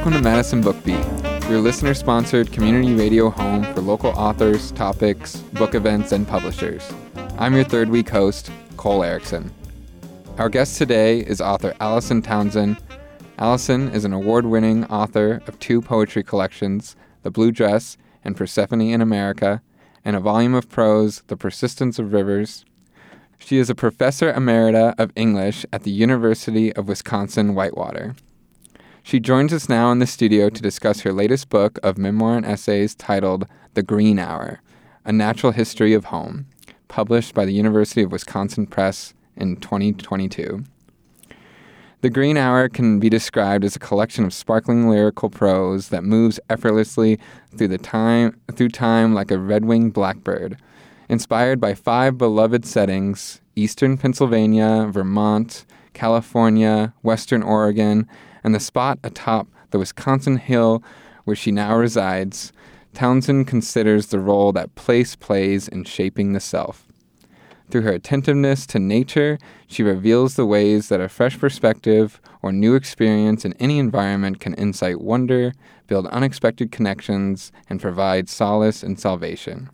Welcome to Madison BookBeat, your listener sponsored community radio home for local authors, topics, book events, and publishers. I'm your third week host, Cole Erickson. Our guest today is author Alison Townsend. Alison is an award winning author of two poetry collections, The Blue Dress and Persephone in America, and a volume of prose, The Persistence of Rivers. She is a professor emerita of English at the University of Wisconsin Whitewater. She joins us now in the studio to discuss her latest book of memoir and essays titled The Green Hour A Natural History of Home, published by the University of Wisconsin Press in 2022. The Green Hour can be described as a collection of sparkling lyrical prose that moves effortlessly through the time through time like a red-winged blackbird. Inspired by five beloved settings: Eastern Pennsylvania, Vermont, California, Western Oregon, and the spot atop the Wisconsin hill where she now resides, Townsend considers the role that place plays in shaping the self. Through her attentiveness to nature, she reveals the ways that a fresh perspective or new experience in any environment can incite wonder, build unexpected connections, and provide solace and salvation.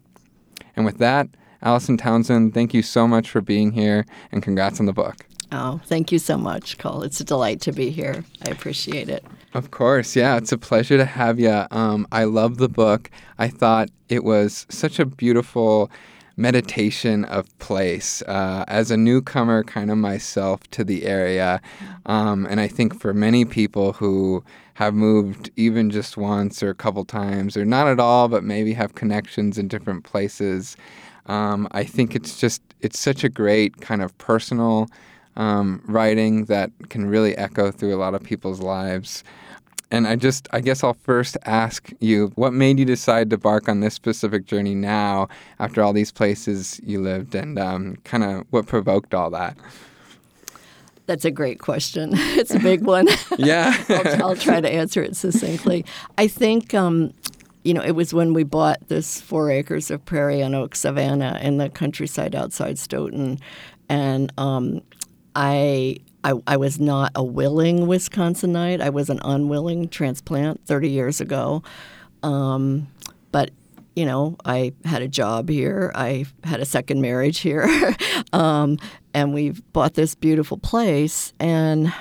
And with that, Alison Townsend, thank you so much for being here and congrats on the book. Oh, thank you so much, Cole. It's a delight to be here. I appreciate it. Of course, yeah, it's a pleasure to have you. Um, I love the book. I thought it was such a beautiful meditation of place uh, as a newcomer, kind of myself to the area. Um, and I think for many people who have moved even just once or a couple times, or not at all, but maybe have connections in different places, um, I think it's just, it's such a great kind of personal um, writing that can really echo through a lot of people's lives. And I just, I guess I'll first ask you, what made you decide to embark on this specific journey now after all these places you lived and um, kind of what provoked all that? That's a great question. It's a big one. yeah. I'll, I'll, try to answer it succinctly. I think, um, you know, it was when we bought this four acres of prairie and oak savanna in the countryside outside Stoughton. And um, I, I, I was not a willing Wisconsinite. I was an unwilling transplant 30 years ago. Um, but you know, I had a job here. I had a second marriage here, um, and we bought this beautiful place. And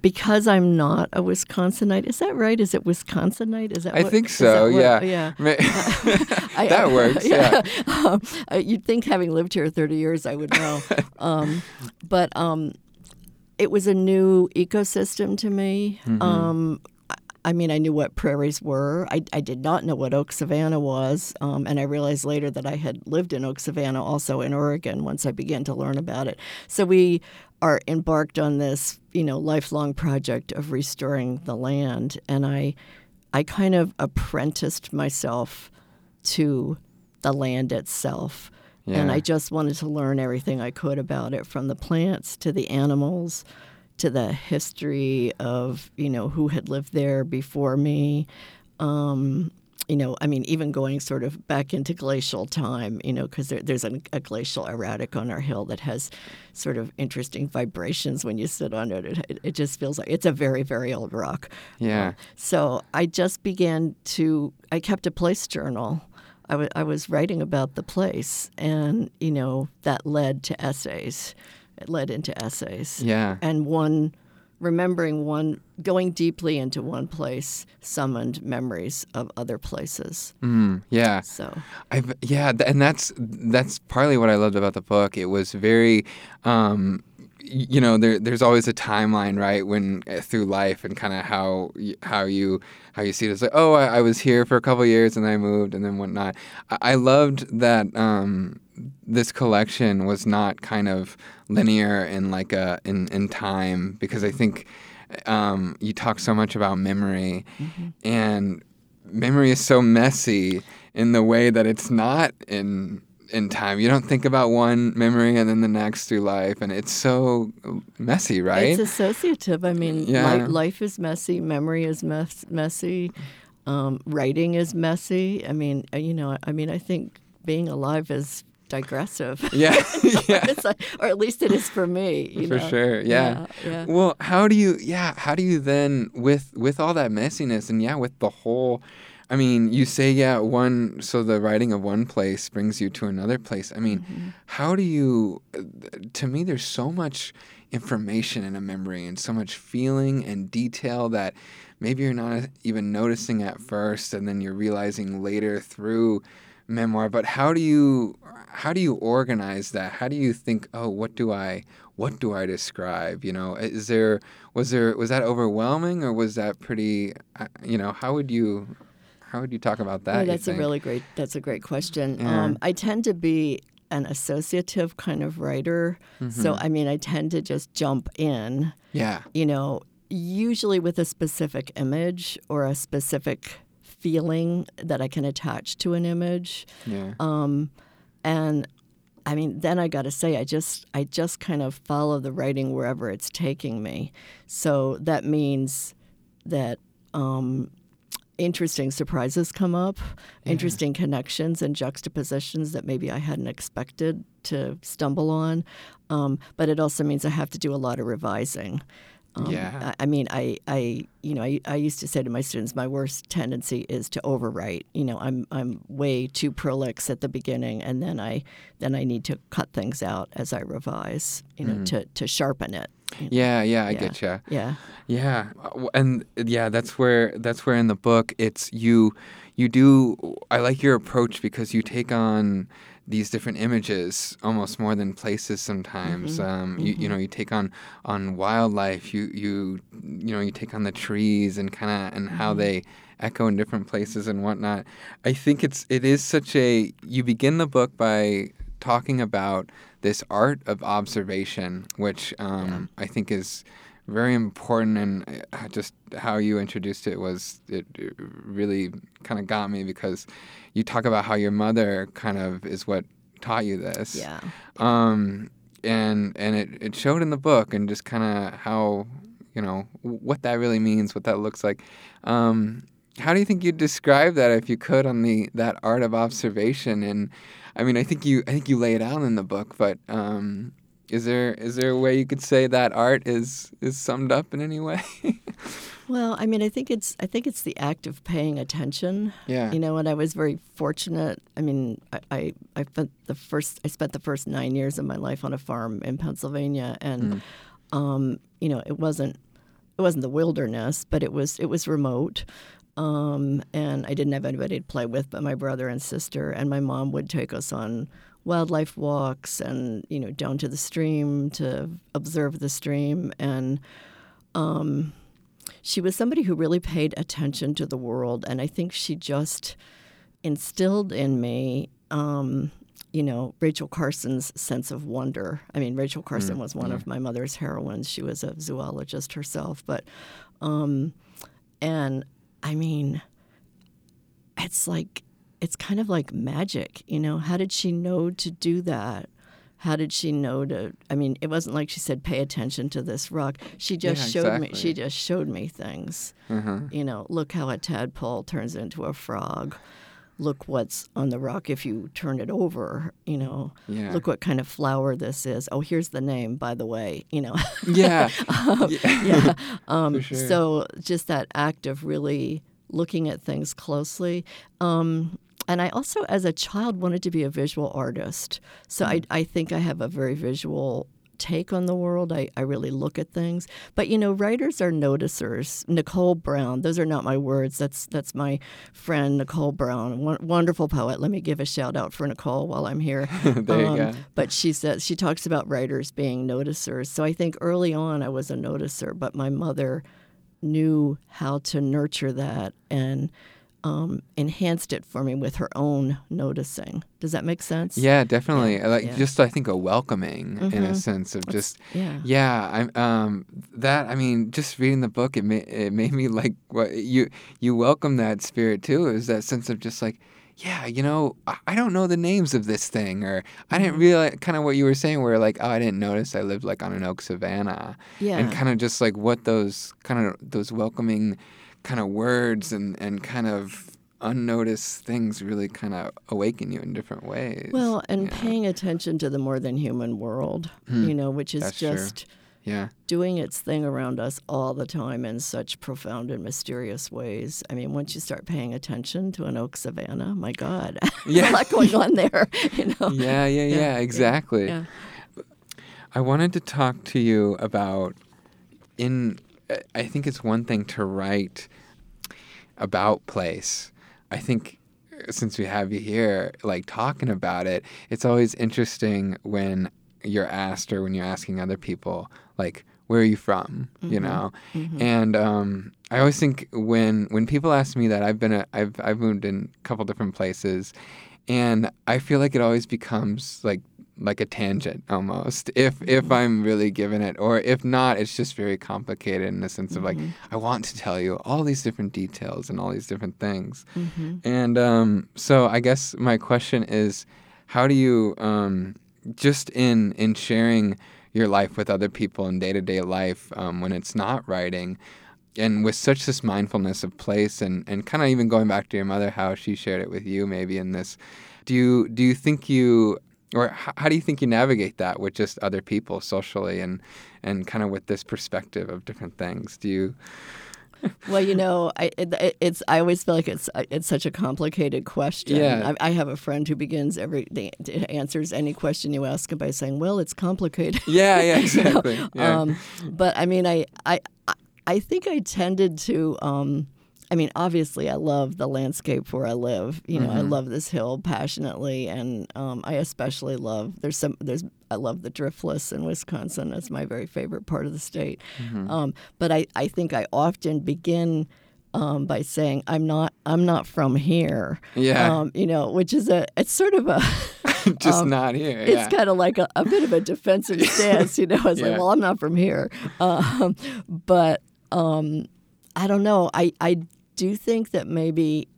because I'm not a Wisconsinite, is that right? Is it Wisconsinite? Is that? I what, think so. Yeah. Yeah. That works. Yeah. yeah. Um, you'd think, having lived here 30 years, I would know. um, but um, it was a new ecosystem to me. Mm-hmm. I mean, I knew what prairies were. I, I did not know what oak savanna was, um, and I realized later that I had lived in oak savanna also in Oregon once I began to learn about it. So we are embarked on this, you know, lifelong project of restoring the land, and I, I kind of apprenticed myself to the land itself. Yeah. And I just wanted to learn everything I could about it, from the plants to the animals to the history of you know who had lived there before me. Um, you know, I mean, even going sort of back into glacial time, you know, because there, there's a, a, glacial erratic on our hill that has sort of interesting vibrations when you sit on it. It, it just feels like it's a very, very old rock. Yeah. Uh, so I just began to, I kept a place journal. I, w- I was writing about the place, and, you know, that led to essays it led into essays. Yeah. And one, remembering one, going deeply into one place summoned memories of other places. Mm, yeah. So. I've, yeah, and that's that's partly what I loved about the book. It was very. Um, you know there there's always a timeline right when uh, through life and kind of how how you how you see it it's like oh I, I, was here for a couple years and then I moved and then whatnot I, I loved that um, this collection was not kind of linear in like a in in time because I think um, you talk so much about memory mm-hmm. and memory is so messy in the way that it's not in in time. You don't think about one memory and then the next through life, and it's so messy, right? It's associative. I mean, yeah. life, life is messy. Memory is mess, messy. Um, writing is messy. I mean, uh, you know, I mean, I think being alive is digressive. Yeah, yeah. Like- or at least it is for me. You for know? sure yeah. Yeah, yeah. well how do you yeah how do you then with with all that messiness and yeah with the whole i mean you say yeah one so the writing of one place brings you to another place. I mean Mm-hmm. how do you to me there's so much information in a memory and so much feeling and detail that maybe you're not even noticing at first and then you're realizing later through memoir but how do you how do you organize that? How do you think oh what do i what do i describe? You know is there was there was that overwhelming or was that pretty uh, you know how would you how would you talk about that Oh, that's a really great. That's a great question. Yeah. Um, I tend to be an associative kind of writer, so Mm-hmm. I mean, I tend to just jump in. yeah You know, usually with a specific image or a specific feeling that I can attach to an image, yeah um, and I mean, then I got to say, I just I just kind of follow the writing wherever it's taking me. So that means that um, interesting surprises come up, interesting connections and juxtapositions that maybe I hadn't expected to stumble on. Um, but it also means I have to do a lot of revising. Um, Yeah. I, I mean, I, I, you know, I, I used to say to my students, my worst tendency is to overwrite. You know, I'm, I'm way too prolix at the beginning, and then I, then I need to cut things out as I revise. You know, to, to sharpen it. Yeah yeah i Yeah. get you Yeah. Yeah, and yeah, that's where that's where in the book it's you you do I like your approach because you take on these different images almost more than places sometimes. Mm-hmm. Um, you you mm-hmm. know you take on on wildlife. You you you know you take on the trees and kind of and how mm-hmm. they echo in different places and whatnot. I think it's it is such a you begin the book by talking about this art of observation, which um, I think is very important and uh, just how you introduced it was it it really kind of got me because you talk about how your mother kind of is what taught you this. Yeah. um and and it, it showed in the book and just kind of how you know what that really means what that looks like. Um how do you think you'd describe that if you could on the that art of observation and i mean i think you i think you lay it out in the book but um is there is there a way you could say that art is is summed up in any way Well, I mean, I think it's I think it's the act of paying attention. yeah You know, and I was very fortunate. I mean, I, I, I spent the first I spent the first nine years of my life on a farm in Pennsylvania, and um, you know, it wasn't it wasn't the wilderness, but it was it was remote. Um, and I didn't have anybody to play with but my brother and sister, and my mom would take us on wildlife walks and you know down to the stream to observe the stream and um, she was somebody who really paid attention to the world, and I think she just instilled in me, um, you know, Rachel Carson's sense of wonder. I mean, Rachel Carson was one of my mother's heroines. She was a zoologist herself, but, um, and I mean, it's like it's kind of like magic, you know. How did she know to do that? How did she know to? I mean, it wasn't like she said, "Pay attention to this rock." She just Yeah, showed me. She just showed me things. uh-huh. You know, look how a tadpole turns into a frog. Look what's on the rock if you turn it over. You know, yeah look what kind of flower this is. Oh, here's the name, by the way. You know, yeah yeah yeah. Um, sure. So just that act of really looking at things closely. Um, and I also, as a child, wanted to be a visual artist. So I, I think I have a very visual take on the world. I, I really look at things. But you know, writers are noticers. Nicole Brown, those are not my words. That's that's my friend Nicole Brown, wonderful poet. Let me give a shout out for Nicole while I'm here. there you Um, go But she says she talks about writers being noticers. So I think early on I was a noticer, but my mother knew how to nurture that and um, enhanced it for me with her own noticing. Does that make sense? Yeah, definitely. Yeah, like yeah. just I think a welcoming in a Mhm. sense of just Yeah. yeah. I'm um that I mean just reading the book it made it made me like what you you welcome that spirit too. Is that sense of just like yeah, you know, I, I don't know the names of this thing, or I Mm-hmm. didn't realize kind of what you were saying, where like, oh, I didn't notice I lived like on an oak savanna, Yeah. and kind of just like what those kind of those welcoming kind of words and and kind of unnoticed things really kind of awaken you in different ways. Well, and know? paying attention to the more than human world, you know, which is Hmm. That's true. just yeah, doing its thing around us all the time in such profound and mysterious ways. I mean, once you start paying attention to an oak savanna, my God, Yeah. a lot going on there. You know. yeah, yeah, yeah, exactly. Yeah. I wanted to talk to you about in I think it's one thing to write about place. I think since we have you here like talking about it, it's always interesting when you're asked or when you're asking other people like where are you from, you know? And um I always think when when people ask me that I've been a, I've I've moved in a couple different places and I feel like it always becomes like like a tangent almost if if I'm really given it or if not it's just very complicated in the sense of like I want to tell you all these different details and all these different things. And um, so I guess my question is how do you um, just in in sharing your life with other people in day-to-day life um, when it's not writing and with such this mindfulness of place and, and kind of even going back to your mother how she shared it with you maybe in this do you do you think you or how, how do you think you navigate that with just other people socially and and kind of with this perspective of different things do you Well, you know, I it, it's I always feel like it's it's such a complicated question. Yeah. I, I have a friend who begins every answers any question you ask him by saying, "Well, it's complicated." yeah yeah You know? exactly yeah. Um, but I mean, I, I, I- I think I tended to. Um, I mean, obviously, I love the landscape where I live. You know, I Mm-hmm. love this hill passionately, and um, I especially love. There's some. There's. I love the driftless in Wisconsin. That's my very favorite part of the state. Mm-hmm. Um, but I, I think I often begin. Um, by saying I'm not I'm not from here, Yeah. um, you know, which is a it's sort of a just not here it's kind of like a, a bit of a defensive stance, you know. It's Yeah. like, well, I'm not from here, um, but um, I don't know. I I do think that maybe,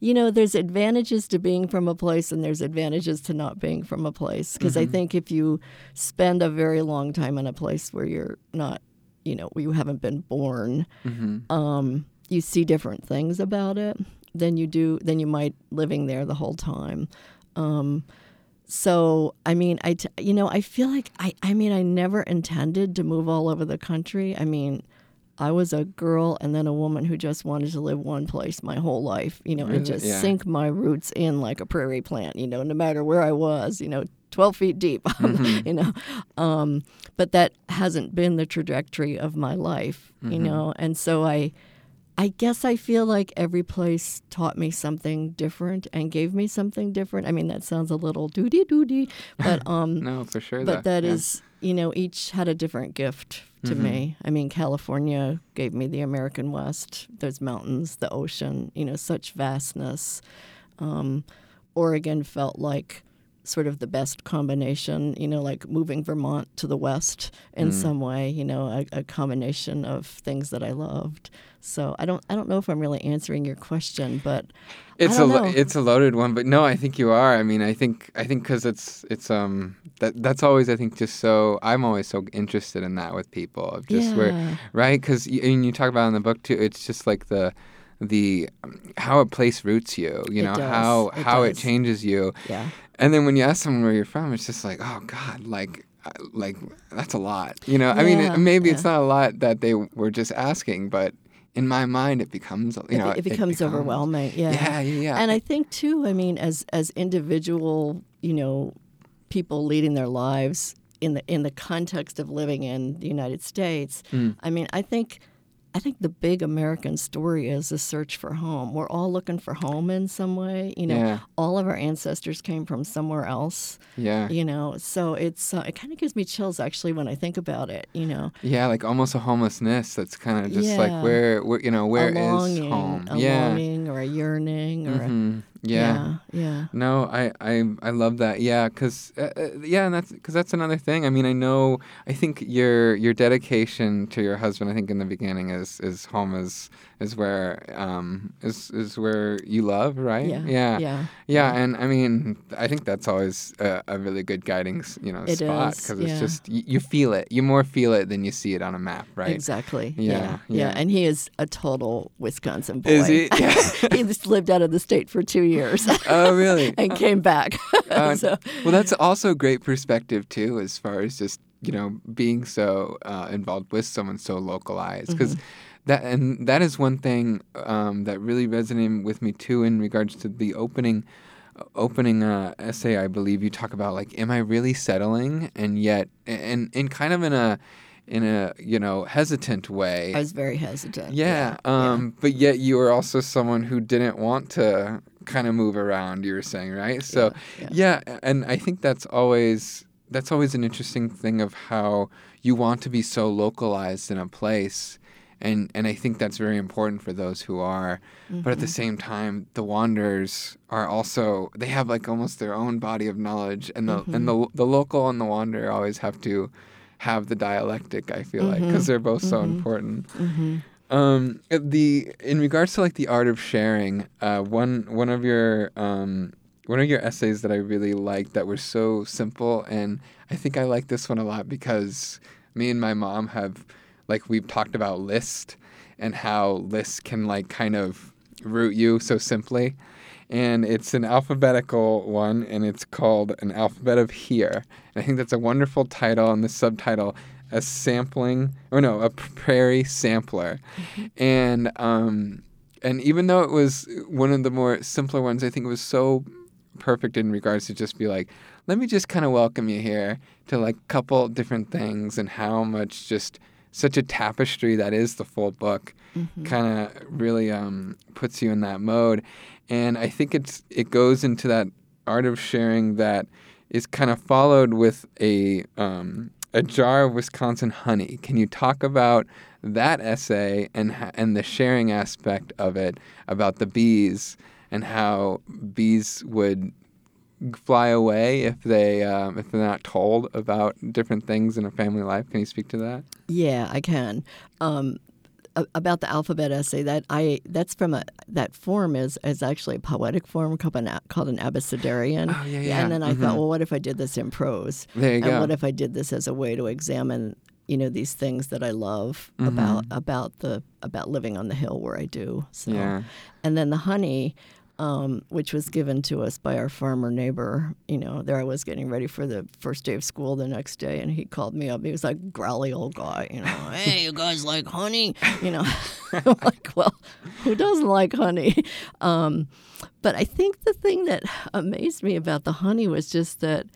you know, there's advantages to being from a place, and there's advantages to not being from a place. Because I think if you spend a very long time in a place where you're not, you know, where you haven't been born, um, you see different things about it than you do than you might living there the whole time. Um, so I mean, I t- you know I feel like I I mean I never intended to move all over the country. I mean, I was a girl and then a woman who just wanted to live one place my whole life, you know, and just Yeah. sink my roots in like a prairie plant, you know, no matter where I was, you know, 12 feet deep, you know. Um, but that hasn't been the trajectory of my life, you know, and so I. I guess I feel like every place taught me something different and gave me something different. I mean, that sounds a little doody doody, but um, no for sure but that though. is, you know, each had a different gift to me. I mean, California gave me the American West. There's mountains, the ocean, you know, such vastness. Um, Oregon felt like sort of the best combination, you know, like moving Vermont to the west in some way, you know, a, a combination of things that I loved. So I don't, I don't know if I'm really answering your question, but It's a don't lo- know. it's a loaded one, but no, I think you are. I mean, I think I think because it's it's um that that's always I think just so I'm always so interested in that with people of just where right because you, and you talk about in the book too. It's just like the the um, how a place roots you. You It know does. how It how it changes you. yeah. And then when you ask someone where you're from, it's just like, oh God, like, uh, like that's a lot. You know, I mean, it, maybe it's not a lot that they were just asking, but in my mind, it becomes, you It- know, it, becomes overwhelming. Yeah. Yeah, yeah, yeah. And I think too, I mean, as as individual, you know, people leading their lives in the in the context of living in the United States, Mm. I mean, I think I think the big American story is the search for home. We're all looking for home in some way. You know, Yeah. all of our ancestors came from somewhere else. yeah, You know, so it's uh, it kind of gives me chills actually when I think about it. You know, yeah, like almost a homelessness. That's kind of just like where, where, you know, where a is home? a yeah. longing or a yearning or a, Mhm. Yeah. yeah, yeah. No, I, I, I love that. Yeah, because uh, uh, yeah, and that's because that's another thing. I mean, I know. I think your your dedication to your husband. I think in the beginning is is home is is where um is is where you love, right? Yeah, yeah, yeah. Yeah, and I mean, I think that's always a, a really good guiding, you know, It spot because yeah. it's just you, you feel it. You more feel it than you see it on a map, right? Exactly. Yeah, Yeah, yeah. And he is a total Wisconsin boy. Is he? Yeah. he just lived out of the state for two years oh, really? and came back. Uh, so, well, that's also great perspective too, as far as just you know being so uh, involved with someone so localized, because that and that is one thing um, that really resonated with me too in regards to the opening opening uh, essay. I believe you talk about like, am I really settling? And yet, and and kind of in a in a you know hesitant way. I was very hesitant. Yeah, um, but yet you were also someone who didn't want to kind of move around. You were saying, right? So, Yeah, yeah, and I think that's always that's always an interesting thing of how you want to be so localized in a place, and and I think that's very important for those who are. But at the same time, the wanderers are also they have like almost their own body of knowledge, and the and the the local and the wanderer always have to have the dialectic. I feel like because they're both so important. Um, the in regards to like the art of sharing, uh, one one of your um, one of your essays that I really liked that was so simple, and I think I like this one a lot because me and my mom have like we've talked about list and how lists can like kind of root you so simply. And it's an alphabetical one, and it's called An Alphabet of Here. I think that's a wonderful title, and the subtitle a sampling or no a prairie sampler. And um and even though it was one of the more simpler ones i think it was so perfect in regards to just be like let me just kind of welcome you here to like a couple different things and how much just such a tapestry that is the full book kind of really um, puts you in that mode. And i think it's it goes into that art of sharing that is kind of followed with a um, a jar of Wisconsin honey. Can you talk about that essay and and the sharing aspect of it about the bees and how bees would fly away if they um, if they're not told about different things in a family life? Can you speak to that? Yeah, I can. Um, about the alphabet essay that I that's from a that form is is actually a poetic form called an called an abecedarian. Oh, yeah, yeah. And then I thought, well, what if I did this in prose? There you and go. what if I did this as a way to examine, you know, these things that I love Mm-hmm. about about the about living on the hill where I do. So, Yeah. and then the honey. Um, which was given to us by our farmer neighbor. You know, there I was getting ready for the first day of school the next day, and he called me up. He was like growly old guy, you know, hey, you guys like honey? You know, I'm like, well, who doesn't like honey? Um, but I think the thing that amazed me about the honey was just that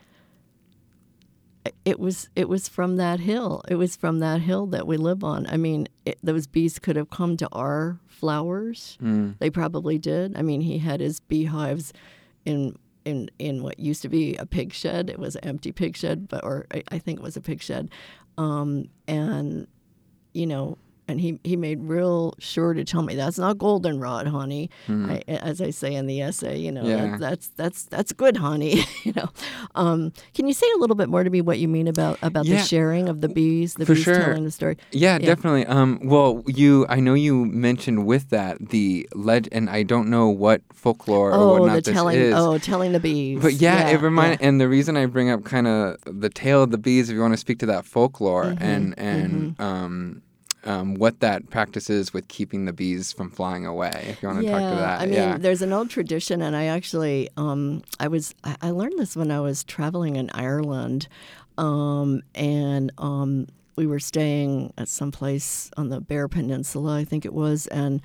it was it was from that hill. It was from that hill that we live on. I mean, it, those bees could have come to our flowers. They probably did. I mean, he had his beehives in in in what used to be a pig shed. It was an empty pig shed, but or I, I think it was a pig shed, um, and you know. And he, he made real sure to tell me that's not goldenrod, honey. I, as I say in the essay, you know, Yeah. that, that's that's that's good, honey. you know, um, can you say a little bit more to me what you mean about about Yeah. the sharing of the bees, the For bees sure. telling the story? Yeah, Yeah. definitely. Um, well, you, I know you mentioned with that the leg, and I don't know what folklore or Oh, whatnot the this telling. is. Oh, telling the bees. But yeah, it reminded, and the reason I bring up kind of the tale of the bees, if you want to speak to that folklore Mm-hmm, and and um, um, what that practice is with keeping the bees from flying away, if you want to yeah, talk to that, I mean, yeah, there's an old tradition, and I actually, um, I was, I, learned this when I was traveling in Ireland, um, and um, we were staying at some place on the Bear Peninsula, I think it was, and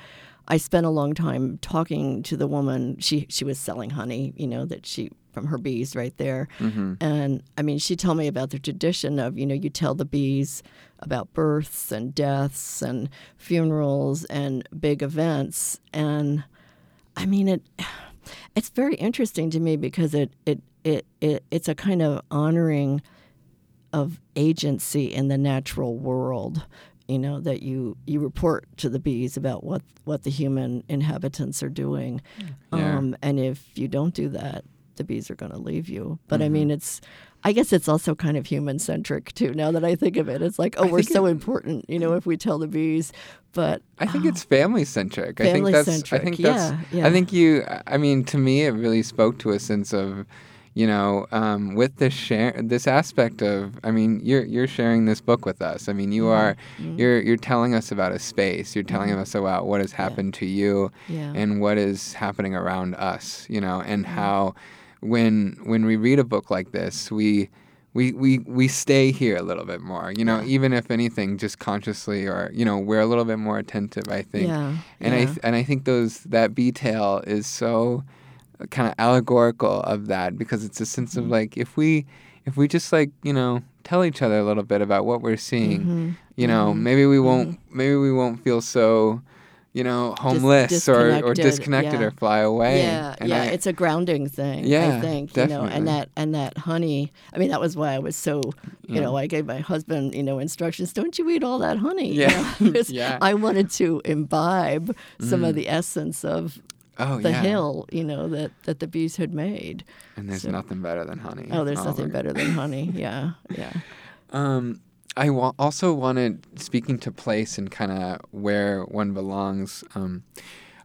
I spent a long time talking to the woman. She she was selling honey, you know, that she from her bees right there. And I mean, she told me about the tradition of, you know, you tell the bees about births and deaths and funerals and big events. And I mean, it it's very interesting to me because it it, it, it it's a kind of honoring of agency in the natural world. you know that you you report to the bees about what what the human inhabitants are doing Yeah. um, and if you don't do that the bees are going to leave you but i Mm-hmm. mean it's i guess it's also kind of human centric too now that i think of it it's like oh we're so important you know if we tell the bees but I think it's family centric. I think that's. I think that's. yeah, yeah. I think you. I mean, to me, it really spoke to a sense of, you know, um, with this share, this aspect of. I mean, you're you're sharing this book with us. I mean, you Mm-hmm. are. You're you're telling us about a space. You're telling us about what has happened to you, Yeah. and what is happening around us. You know, and Mm-hmm. how, when when we read a book like this, we. We, we, we stay here a little bit more, you know, Yeah. even if anything, just consciously or, you know, we're a little bit more attentive, I think. yeah And I th- and I think those that bee tale is so kind of allegorical of that because it's a sense Mm-hmm. of like if we if we just like you know tell each other a little bit about what we're seeing, Mhm. you know, maybe we won't maybe we won't feel so you know homeless or or disconnected, yeah. or fly away. Yeah, And yeah, I- it's a grounding thing. Yeah, I think you know, and that and that honey. I mean, that was why I was so. You know, I gave my husband you know instructions. Don't you eat all that honey? you Yeah, yeah. I wanted to imbibe some of the essence of oh the yeah. hill. You know that that the bees had made. and there's So- nothing better than honey. Oh, there's Oh, nothing better than honey. Yeah, yeah. Um, I wa- also wanted, speaking to place and kind of where one belongs, um,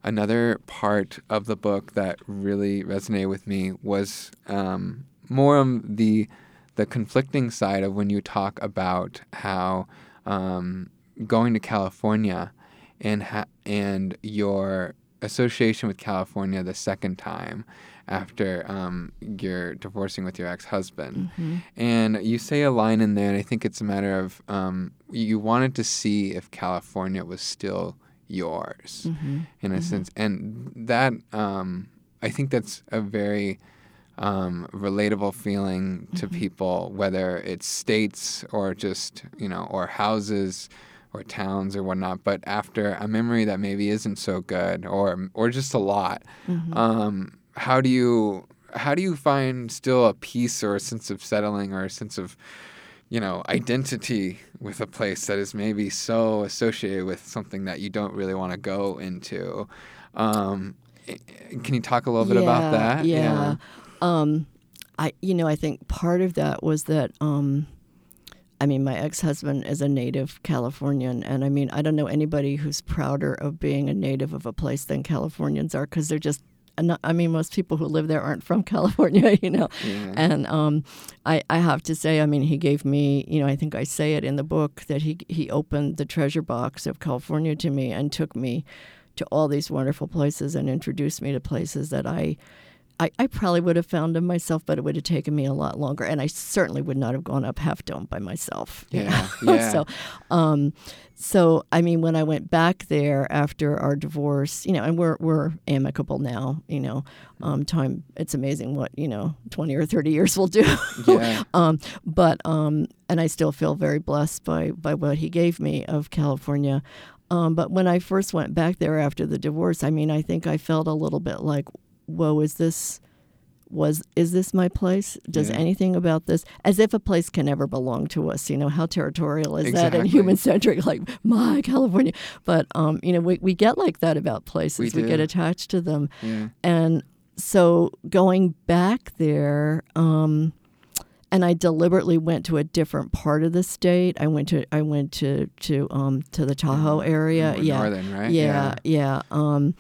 another part of the book that really resonated with me was um, more on the the conflicting side of when you talk about how um, going to California and ha- and your association with California the second time after um, you're divorcing with your ex-husband. And you say a line in there, and I think it's a matter of um, you wanted to see if California was still yours, in a sense. And that, um, I think that's a very um, relatable feeling to people, whether it's states or just, you know, or houses or towns or whatnot. But after a memory that maybe isn't so good or, or just a lot, um, how do you how do you find still a peace or a sense of settling or a sense of you know identity with a place that is maybe so associated with something that you don't really want to go into um, can you talk a little bit about that Yeah. Um, I, you know, I think part of that was that, um, I mean, my ex husband is a native Californian. And I mean, I don't know anybody who's prouder of being a native of a place than Californians are because they're just. I mean, most people who live there aren't from California, you know. Yeah. And um, I, I have to say, I mean, he gave me, you know, I think I say it in the book that he he opened the treasure box of California to me and took me to all these wonderful places and introduced me to places that I, I, I probably would have found them myself, but it would have taken me a lot longer, and I certainly would not have gone up Half Dome by myself. you Yeah, know? yeah. so, um, so I mean, when I went back there after our divorce, you know, and we're we're amicable now. You know, um, time it's amazing what you know twenty or thirty years will do. Yeah. um, but um, and I still feel very blessed by by what he gave me of California. Um, but when I first went back there after the divorce, I mean, I think I felt a little bit like, "Whoa, is this?" Was is this my place? Does Yeah. anything about this, as if a place can ever belong to us? You know how territorial is that and human centric? Like my California, but um, you know we, we get like that about places. We get attached to them, yeah and so going back there, um, and I deliberately went to a different part of the state. I went to I went to to um, to the Tahoe area. More yeah, northern right yeah, yeah. Um,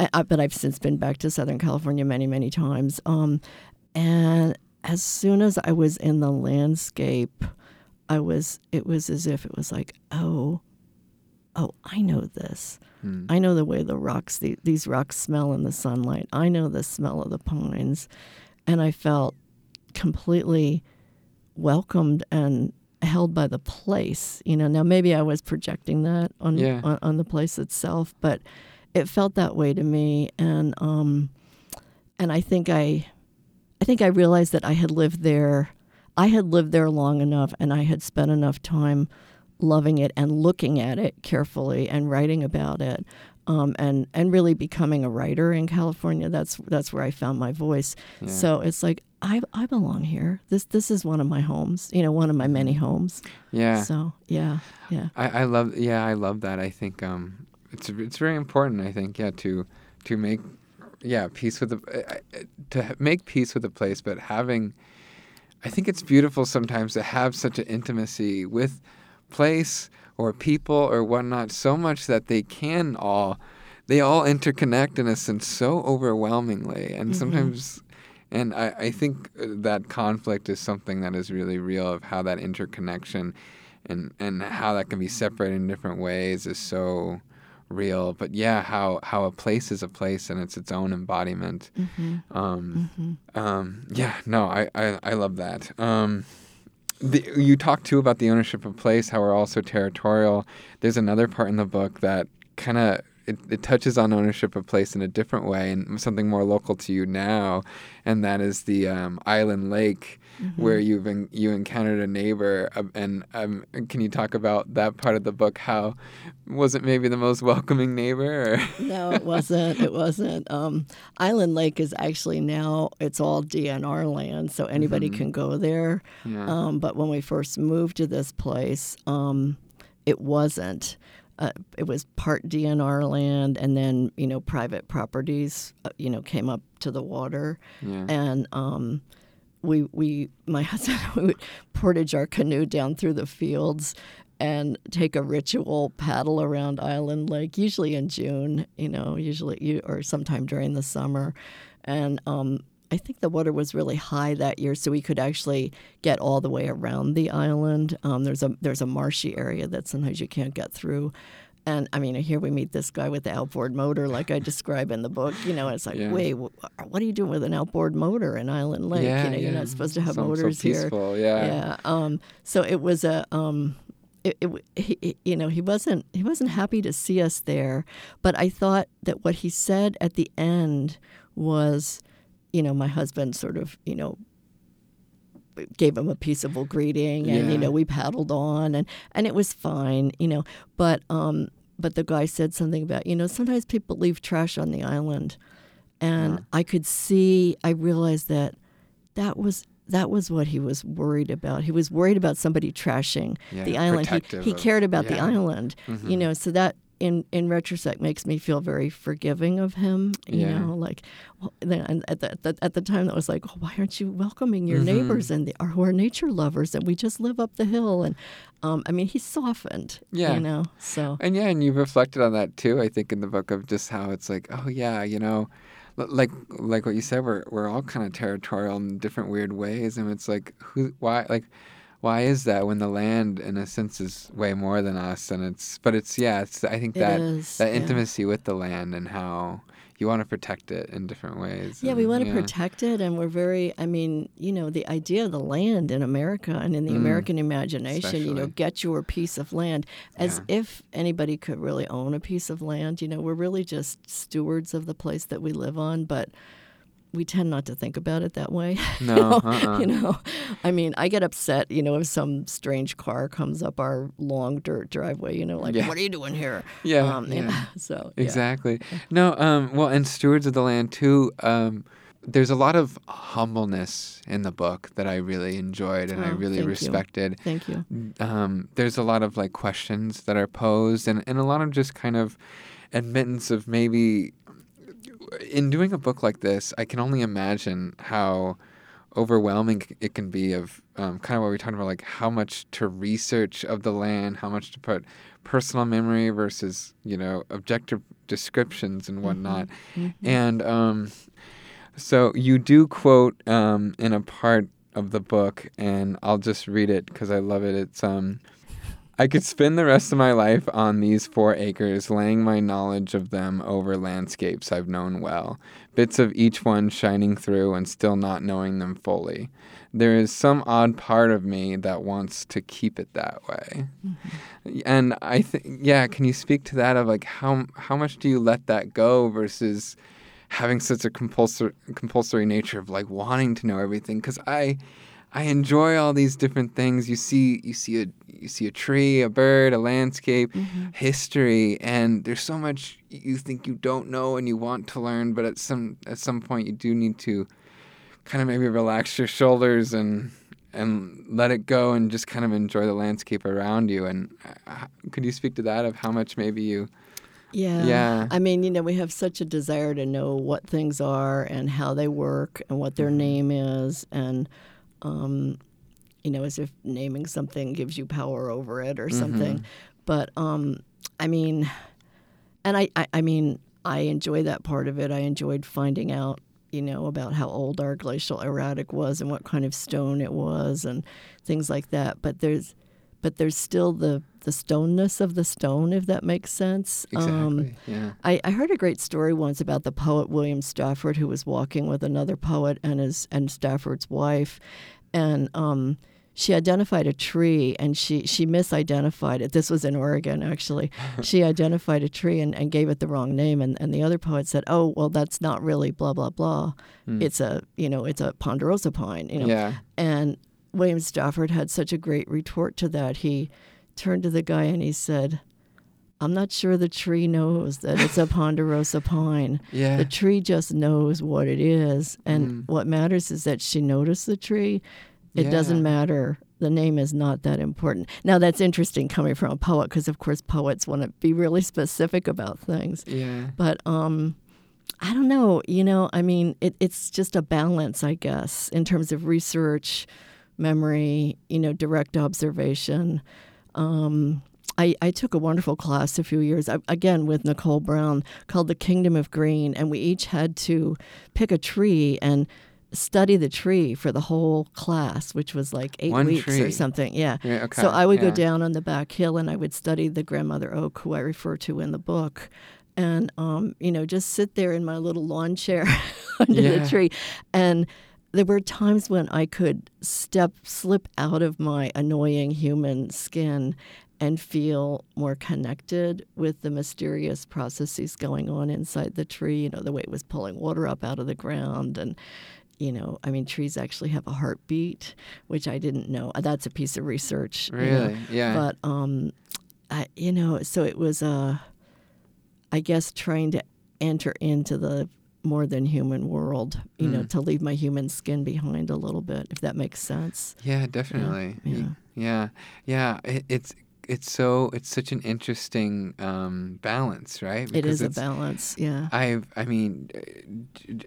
I, but I've since been back to Southern California many, many times. Um, and as soon as I was in the landscape, I was. It was as if it was like, oh, oh, I know this. Hmm. I know the way the rocks, the, these rocks smell in the sunlight. I know the smell of the pines, and I felt completely welcomed and held by the place. You know, now maybe I was projecting that on Yeah. on, on the place itself, but it felt that way to me, and um, and I think I, I think I realized that I had lived there. I had lived there long enough, and I had spent enough time loving it and looking at it carefully and writing about it. um, and and really becoming a writer in California. That's that's where I found my voice. Yeah. So it's like I I belong here. This this is one of my homes. You know, one of my many homes. Yeah. So yeah, yeah. I, I love yeah I love that I think um it's it's very important I think yeah to to make yeah peace with the uh, uh, to make peace with the place but having I think it's beautiful sometimes to have such an intimacy with place or people or whatnot so much that they can all they all interconnect in a sense so overwhelmingly and Mm-hmm. sometimes and I, I think uh, that conflict is something that is really real of how that interconnection and and how that can be separated in different ways is so real but yeah how how a place is a place and it's its own embodiment. Um, um, yeah no I, I i love that. Um the, you talk too about the ownership of place how we're also territorial. There's another part in the book that kind of it, it touches on ownership of place in a different way and something more local to you now and that is the um, island lake where you've en- you encountered a neighbor uh, and um, can you talk about that part of the book how was it maybe the most welcoming neighbor or? No, it wasn't. It wasn't. Um, Island Lake is actually now it's all DNR land, so anybody can go there. Yeah. Um, but when we first moved to this place, um, it wasn't. Uh, it was part DNR land, and then you know private properties, uh, you know, came up to the water, Yeah. and um, we we my husband we would portage our canoe down through the fields and take a ritual paddle around Island Lake, usually in June, you know, usually you, or sometime during the summer, and um, I think the water was really high that year, so we could actually get all the way around the island. Um, there's a there's a marshy area that sometimes you can't get through. And I mean, here we meet this guy with the outboard motor, like I describe in the book. You know, it's like, Yeah. wait, what are you doing with an outboard motor in Island Lake? yeah, you know, you're not supposed to have Sounds so motors here. peaceful, yeah. Yeah. Um, so it was a. Um, it, it, he- you know, he wasn't he wasn't happy to see us there, but I thought that what he said at the end was, you know, my husband sort of, you know, gave him a peaceable greeting, and Yeah. you know, we paddled on, and and it was fine, you know, but um, but the guy said something about, you know, sometimes people leave trash on the island, and I could see, I realized that that was that was what he was worried about. He was worried about somebody trashing Yeah, the island. He, he cared about the yeah. Mm-hmm. island, you know. So that in in retrospect makes me feel very forgiving of him. You Yeah. know, like well, then and at the, at the at the time that was like, oh, why aren't you welcoming your Mm-hmm. neighbors and the, who are nature lovers and we just live up the hill and um, I mean he softened. Yeah. you know. So And yeah, and you've reflected on that too. I think in the book of just how it's like, oh yeah, you know, like like what you said, we're we're all kind of territorial in different weird ways, and it's like, who, why, like, why is that when the land, in a sense, is way more than us, and it's, but it's yeah, it's I think that is, that yeah. intimacy with the land and how you want to protect it in different ways. Yeah, we and, want to yeah. protect it, and we're very. I mean, you know, the idea of the land in America and in the American imagination, you know, Mm. get your piece of land, as Yeah. if anybody could really own a piece of land. You know, we're really just stewards of the place that we live on, but we tend not to think about it that way. No, you, know? uh-uh. you know, I mean, I get upset, you know, if some strange car comes up our long dirt driveway. You know, like, Yeah. what are you doing here? Yeah, um, you yeah. know, so yeah. Exactly. No, um, well, and stewards of the land too. Um, there's a lot of humbleness in the book that I really enjoyed and I Oh, really thank you. respected. Thank you. Um, there's a lot of like questions that are posed and, and a lot of just kind of admittance of maybe in doing a book like this, I can only imagine how overwhelming it can be of um, kind of what we talked about, like how much to research of the land, how much to put personal memory versus you know objective descriptions and whatnot, and um, so you do quote um, in a part of the book, and I'll just read it because I love it. It's um. I could spend the rest of my life on these four acres, laying my knowledge of them over landscapes I've known well, bits of each one shining through and still not knowing them fully. There is some odd part of me that wants to keep it that way. Mm-hmm. And I think, yeah, can you speak to that of like how how much do you let that go versus having such a compulsory compulsory nature of like wanting to know everything? Because I I enjoy all these different things. You see, you see a you see a tree, a bird, a landscape, Mm-hmm. history, and there's so much you think you don't know and you want to learn, but at some at some point you do need to kind of maybe relax your shoulders and and let it go and just kind of enjoy the landscape around you. And uh, could you speak to that of how much maybe you Yeah. Yeah. I mean, you know, we have such a desire to know what things are and how they work and what their name is. And, um, you know, as if naming something gives you power over it or something. But, um, I mean, and I, I, I mean, I enjoy that part of it. I enjoyed finding out, you know, about how old our glacial erratic was and what kind of stone it was and things like that. But there's, but there's still the the stoneness of the stone, if that makes sense. exactly? Um, yeah. I, I heard a great story once about the poet William Stafford, who was walking with another poet and his and Stafford's wife, and um, she identified a tree and she she misidentified it. This was in Oregon, actually. she identified a tree and, and gave it the wrong name, and, and the other poet said, "Oh, well, that's not really blah blah blah. It's a you know it's a ponderosa pine. You know." Yeah. And William Stafford had such a great retort to that. He turned to the guy and he said, I'm not sure the tree knows that it's a ponderosa pine. Yeah. The tree just knows what it is. And what matters is that she noticed the tree. It Yeah. doesn't matter. The name is not that important. Now, that's interesting coming from a poet because, of course, poets want to be really specific about things. Yeah. But um, I don't know. You know, I mean, it, it's just a balance, I guess, in terms of research, memory, you know, direct observation. Um, I, I took a wonderful class a few years again with Nicole Brown called The Kingdom of Green, and we each had to pick a tree and study the tree for the whole class, which was like eight One weeks tree. or something. Yeah. Yeah, okay, So I would yeah. go down on the back hill and I would study the grandmother oak, who I refer to in the book, and um, you know just sit there in my little lawn chair under Yeah. the tree, and there were times when I could step slip out of my annoying human skin and feel more connected with the mysterious processes going on inside the tree. You know, the way it was pulling water up out of the ground and you know, I mean, trees actually have a heartbeat, which I didn't know. That's a piece of research. you know. Really? Yeah. But um, I, you know, so it was, uh, I guess, trying to enter into the more than human world. You know, to leave my human skin behind a little bit, if that makes sense. Yeah, definitely. Y- yeah. Yeah, yeah. It, it's it's so it's such an interesting um, balance, right? it is a balance. Yeah. I I mean,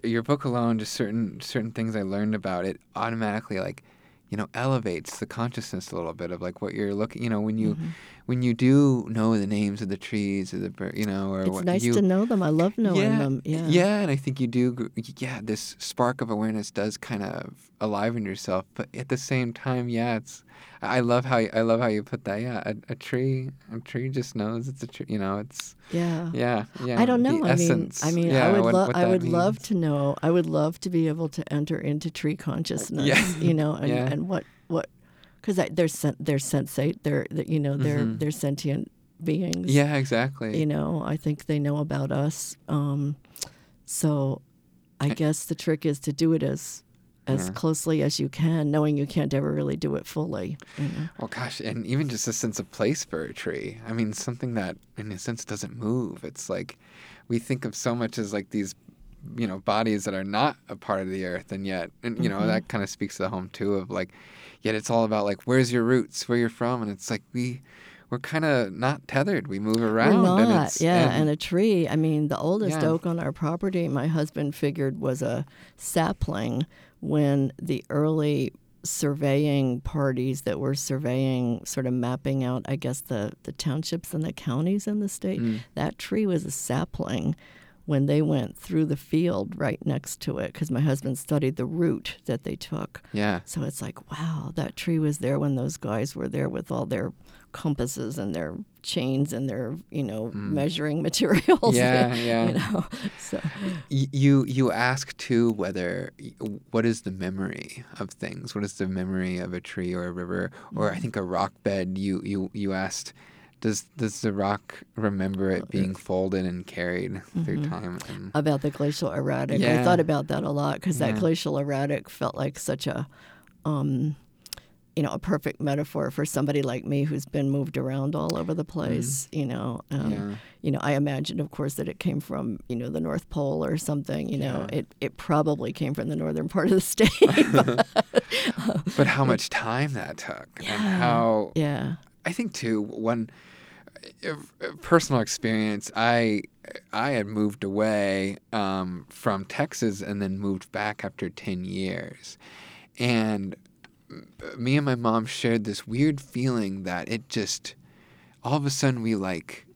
your book alone, just certain certain things I learned about it automatically like, you know, elevates the consciousness a little bit of like what you're looking. You know, when you Mm-hmm. When you do know the names of the trees or the bir- you know or It's what nice you, to know them. I love knowing yeah, them. Yeah. yeah, and I think you do. Yeah, this spark of awareness does kind of aliven yourself, but at the same time, yeah, it's. I love how you, I love how you put that. Yeah, a, a tree, a tree just knows it's a tree. You know, it's Yeah. yeah, yeah. I don't the know. I essence. mean, I mean, yeah, I would what- love. what I would love to know. I would love to be able to enter into tree consciousness. Yeah. You know, and, Yeah. and what what because they're sen- they're sensate. They're you know they're Mhm. they're sentient beings. Yeah, exactly. You know, I think they know about us. Um, so, I guess the trick is to do it as as Yeah. closely as you can, knowing you can't ever really do it fully. You know? Well, gosh, and even just a sense of place for a tree. I mean, something that, in a sense, doesn't move. It's like we think of so much as like these, you know, bodies that are not a part of the earth, and yet, and you know, Mm-hmm. that kind of speaks to the home too of like, yet it's all about like where's your roots, where you're from, and it's like we, we're kind of not tethered. We move around. We're and not, it's, yeah. And, a tree, I mean, the oldest Yeah. oak on our property, my husband figured was a sapling when the early surveying parties that were surveying, sort of mapping out, I guess, the, the townships and the counties in the state, Mm. that tree was a sapling when they went through the field right next to it because my husband studied the route that they took. yeah, So it's like, wow, that tree was there when those guys were there with all their compasses and their chains and their, you know, measuring materials. Mm. Yeah, yeah. You know, so Y- you you ask too whether what is the memory of things what is the memory of a tree or a river or i think a rock bed you you you asked does does the rock remember it being folded and carried through time and about the glacial erratic, Yeah. I thought about that a lot because that glacial erratic felt like such a, um, you know, a perfect metaphor for somebody like me who's been moved around all over the place. You know, um, Yeah. you know, I imagined, of course, that it came from you know the North Pole or something. You know, Yeah. it it probably came from the northern part of the state. But how much time that took, and how yeah. I think too one uh, personal experience. I I had moved away um, from Texas and then moved back after ten years, and me and my mom shared this weird feeling that it just all of a sudden we like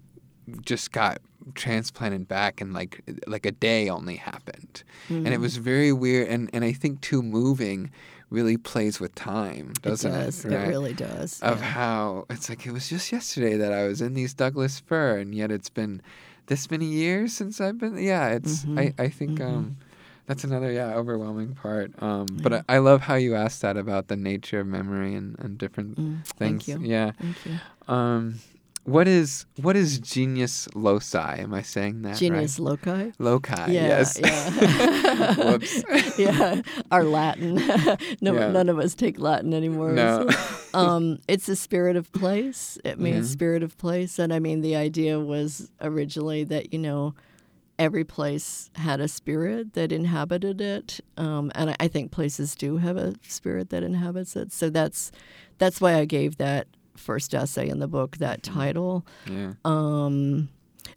just got transplanted back and like like a day only happened and it was very weird and and i think too moving really plays with time doesn't it it does. right? really does. of yeah. how it's like it was just yesterday that I was in these Douglas fir, and yet it's been this many years since I've been. Yeah, it's Mhm, I I think mhm. um that's another yeah overwhelming part. Um, but I, I love how you asked that about the nature of memory and and different Mm, things. Thank you. Yeah. Thank you. Um, what is what is genius loci? Am I saying that Genius right? loci. Loci. Yeah, yes. yeah. Whoops. yeah, our Latin. no, Yeah. none of us take Latin anymore. No. um, it's a spirit of place. It means Mhm. spirit of place, and I mean the idea was originally that you know every place had a spirit that inhabited it, um, and I, I think places do have a spirit that inhabits it. So that's that's why I gave that first essay in the book that title. yeah. Um,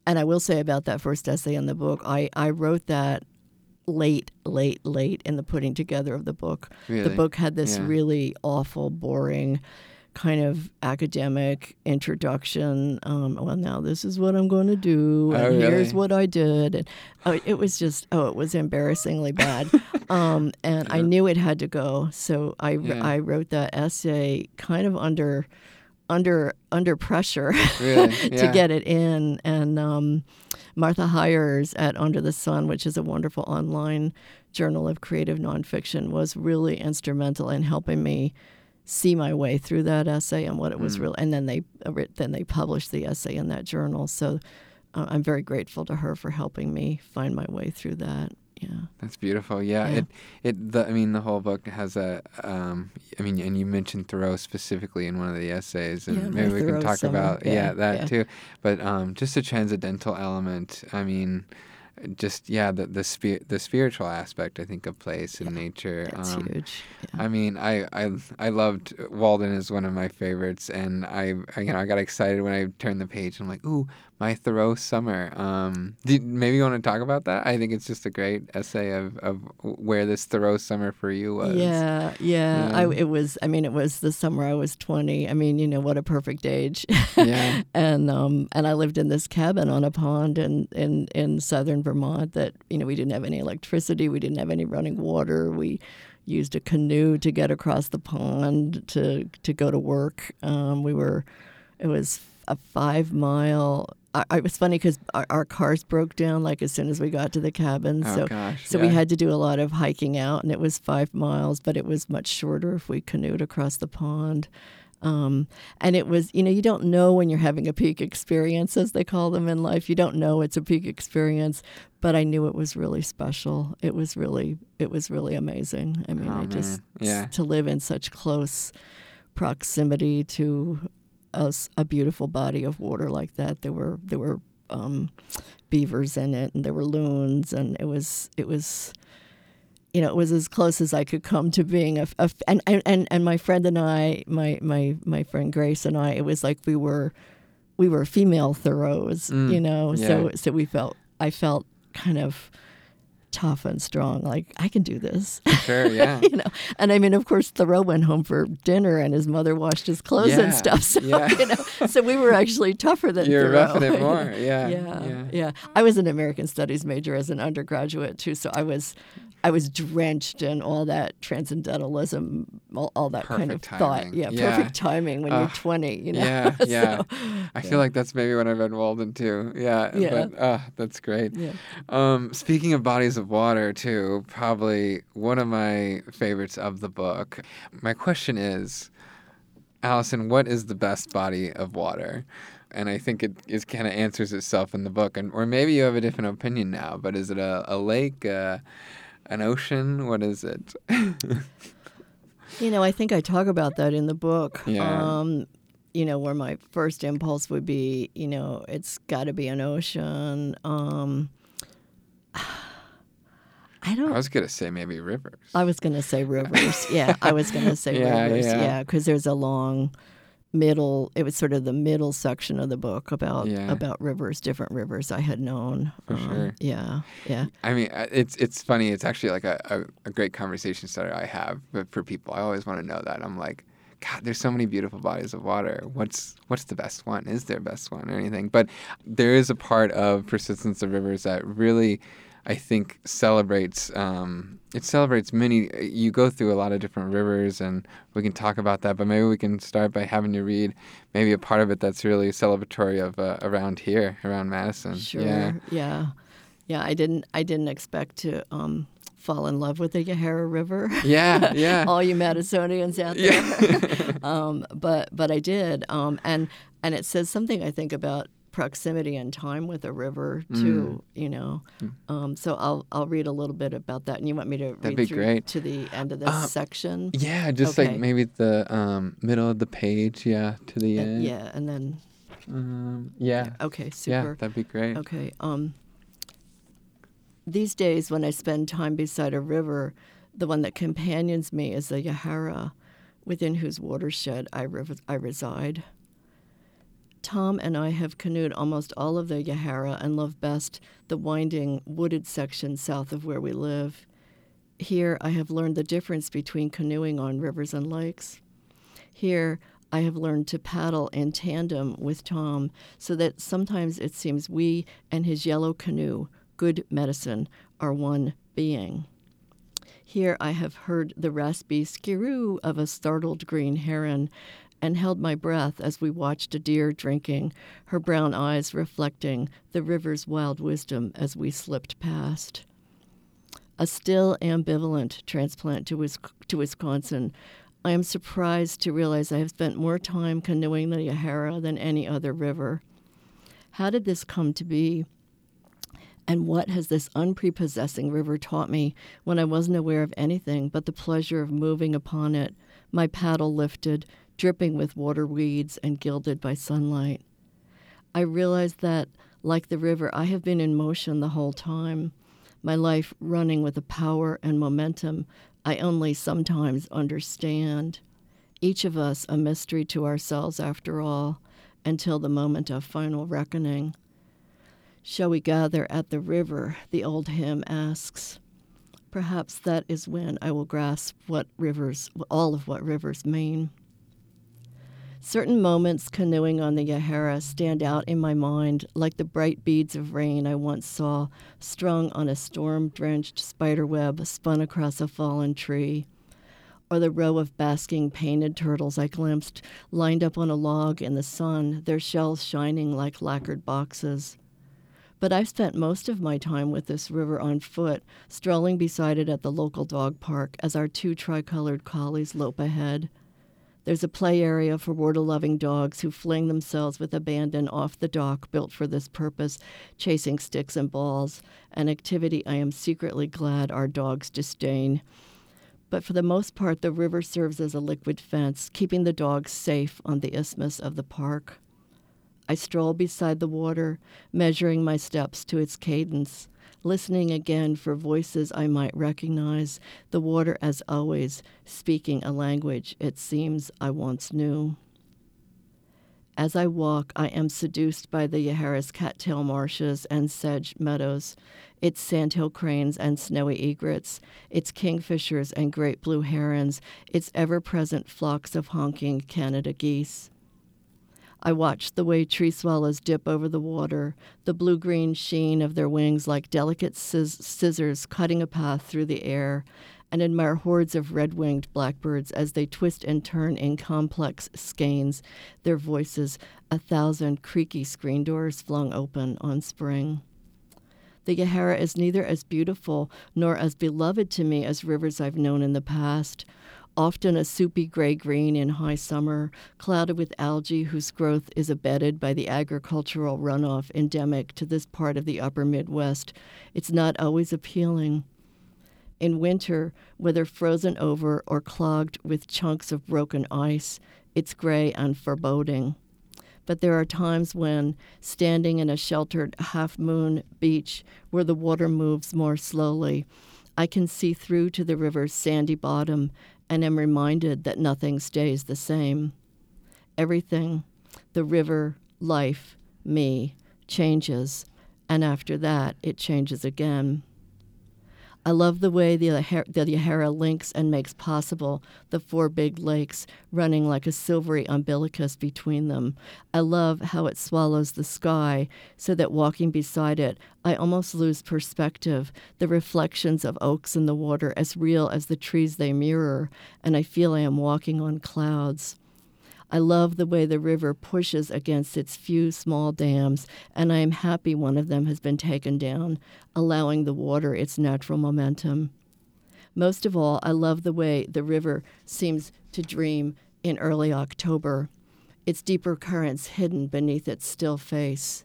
and I will say about that first essay in the book, I, I wrote that late, late, late in the putting together of the book. Really. The book had this Yeah. really awful, boring kind of academic introduction. Um, well, now this is what I'm going to do, and Oh, here's what I did. And oh, it was just, oh, it was embarrassingly bad. um, and I knew it had to go, so I, Yeah. I wrote that essay kind of under under under pressure Really? to Yeah. get it in. And um, Martha Hires at Under the Sun, which is a wonderful online journal of creative nonfiction, was really instrumental in helping me see my way through that essay and what it was Mm. real. And then they uh, then they published the essay in that journal. So uh, I'm very grateful to her for helping me find my way through that. Yeah. That's beautiful. Yeah, Yeah. it it the I mean the whole book has a um I mean and you mentioned Thoreau specifically in one of the essays and Yeah, maybe we can talk summer. about yeah, Yeah, that yeah. too. But um just a transcendental element. I mean just yeah the the spirit the spiritual aspect I think of place and nature. That's um, huge. Yeah. I mean, I, I I loved Walden is one of my favorites, and I, I you know I got excited when I turned the page. and I'm like, ooh, my Thoreau summer. Um, maybe you want to talk about that? I think it's just a great essay of, of where this Thoreau summer for you was. Yeah, yeah. I, it was. I mean, it was the summer I was twenty. I mean, you know, what a perfect age. Yeah. and um, and I lived in this cabin on a pond in, in in southern Vermont. That you know, we didn't have any electricity. We didn't have any running water. We used a canoe to get across the pond to to go to work. Um, we were. It was a five mile. I, it was funny because our, our cars broke down like as soon as we got to the cabin. Oh so gosh. so we had to do a lot of hiking out, and it was five miles, but it was much shorter if we canoed across the pond. Um, and it was, you know, you don't know when you're having a peak experience, as they call them in life. You don't know it's a peak experience, but I knew it was really special. It was really, it was really amazing. I mean, Oh, I just. Yeah. to live in such close proximity to a, s- a beautiful body of water like that. There were there were um, beavers in it, and there were loons, and it was it was. You know, it was as close as I could come to being a, and, and, and, and my friend and I, my, my, my friend Grace and I, it was like we were, we were female Thoreaus, Mm, you know. So so we felt, I felt kind of tough and strong, like I can do this. Sure. Yeah. you know. And I mean, of course, Thoreau went home for dinner, and his mother washed his clothes Yeah, and stuff. So yeah. you know, so we were actually tougher than You're Thoreau. roughing it more. Yeah. yeah, Yeah. yeah, I was an American Studies major as an undergraduate too, so I was, I was drenched in all that transcendentalism, all, all that kind of Perfect thought. Yeah, Yeah. perfect timing when Ugh. you're 20. You know. Yeah, yeah. I feel like that's maybe when I read Walden too. Yeah, Yeah. but uh, that's great. yeah. Um, speaking of bodies of water, too, probably one of my favorites of the book. My question is, Alison, what is the best body of water? And I think it is kind of answers itself in the book, and or maybe you have a different opinion now. But is it a, a lake, uh, an ocean? What is it? You know, I think I talk about that in the book. Yeah. Um, you know, where my first impulse would be, you know, it's got to be an ocean. Um, I don't. I was gonna say maybe rivers. I was going to say rivers. yeah, I was going to say Yeah, rivers. yeah. Yeah, because there's a long middle. It was sort of the middle section of the book about Yeah. about rivers, different rivers I had known. For Um, sure. Yeah, yeah. I mean, it's it's funny. It's actually like a, a, a great conversation starter I have but for people. I always want to know that. I'm like, God, there's so many beautiful bodies of water. What's what's the best one? Is there a best one or anything? But there is a part of persistence of rivers that really, I think, celebrates. Um, it celebrates many. You go through a lot of different rivers, and we can talk about that. But maybe we can start by having you read maybe a part of it that's really celebratory of uh, around here, around Madison. Sure. Yeah. yeah, yeah. I didn't. I didn't expect to um, fall in love with the Yahara River. Yeah. Yeah. All you Madisonians out there. Yeah. um, but but I did, um, and and it says something I think about proximity and time with a river Mm. too. You know, um, so I'll I'll read a little bit about that, and you want me to read be through great. to the end of this Um, section? Yeah, just Okay. like maybe the um, middle of the page, yeah, to the Uh, end. yeah, and then Um, yeah. okay, Super. Yeah, that'd be great. Okay. Um, these days, when I spend time beside a river, the one that companions me is the Yahara, within whose watershed I, rev- I reside. Tom and I have canoed almost all of the Yahara and love best the winding, wooded section south of where we live. Here, I have learned the difference between canoeing on rivers and lakes. Here, I have learned to paddle in tandem with Tom so that sometimes it seems we and his yellow canoe, good medicine, are one being. Here I have heard the raspy skiroo of a startled green heron and held my breath as we watched a deer drinking, her brown eyes reflecting the river's wild wisdom as we slipped past. A still ambivalent transplant to, Wis- to Wisconsin, I am surprised to realize I have spent more time canoeing the Yahara than any other river. How did this come to be? And what has this unprepossessing river taught me when I wasn't aware of anything but the pleasure of moving upon it, my paddle lifted, dripping with water weeds and gilded by sunlight? I realized that, like the river, I have been in motion the whole time, my life running with a power and momentum I only sometimes understand. Each of us a mystery to ourselves, after all, until the moment of final reckoning. Shall we gather at the river? The old hymn asks. Perhaps that is when I will grasp what rivers, all of what rivers mean. Certain moments canoeing on the Yahara stand out in my mind like the bright beads of rain I once saw strung on a storm drenched spider web spun across a fallen tree, or the row of basking painted turtles I glimpsed lined up on a log in the sun, their shells shining like lacquered boxes. But I've spent most of my time with this river on foot, strolling beside it at the local dog park as our two tricolored collies lope ahead. There's a play area for water loving dogs who fling themselves with abandon off the dock built for this purpose, chasing sticks and balls, an activity I am secretly glad our dogs disdain. But for the most part, the river serves as a liquid fence, keeping the dogs safe on the isthmus of the park. I stroll beside the water, measuring my steps to its cadence, listening again for voices I might recognize, the water, as always, speaking a language it seems I once knew. As I walk, I am seduced by the Yahara's cattail marshes and sedge meadows, its sandhill cranes and snowy egrets, its kingfishers and great blue herons, its ever present flocks of honking Canada geese. I watch the way tree swallows dip over the water, the blue green sheen of their wings like delicate scis- scissors cutting a path through the air, and admire hordes of red winged blackbirds as they twist and turn in complex skeins, their voices a thousand creaky screen doors flung open on spring. The Yahara is neither as beautiful nor as beloved to me as rivers I've known in the past often a soupy gray green in high summer, clouded with algae whose growth is abetted by the agricultural runoff endemic to this part of the upper Midwest. It's not always appealing. In winter, whether frozen over or clogged with chunks of broken ice, it's gray and foreboding. But there are times when, standing in a sheltered half moon beach where the water moves more slowly, I can see through to the river's sandy bottom and am reminded that nothing stays the same. Everything, the river, life, me, changes, and after that it changes again. I love the way the, the Yahara links and makes possible the four big lakes running like a silvery umbilicus between them. I love how it swallows the sky so that walking beside it, I almost lose perspective, the reflections of oaks in the water as real as the trees they mirror, and I feel I am walking on clouds. I love the way the river pushes against its few small dams, and I am happy one of them has been taken down, allowing the water its natural momentum. Most of all, I love the way the river seems to dream in early October, its deeper currents hidden beneath its still face.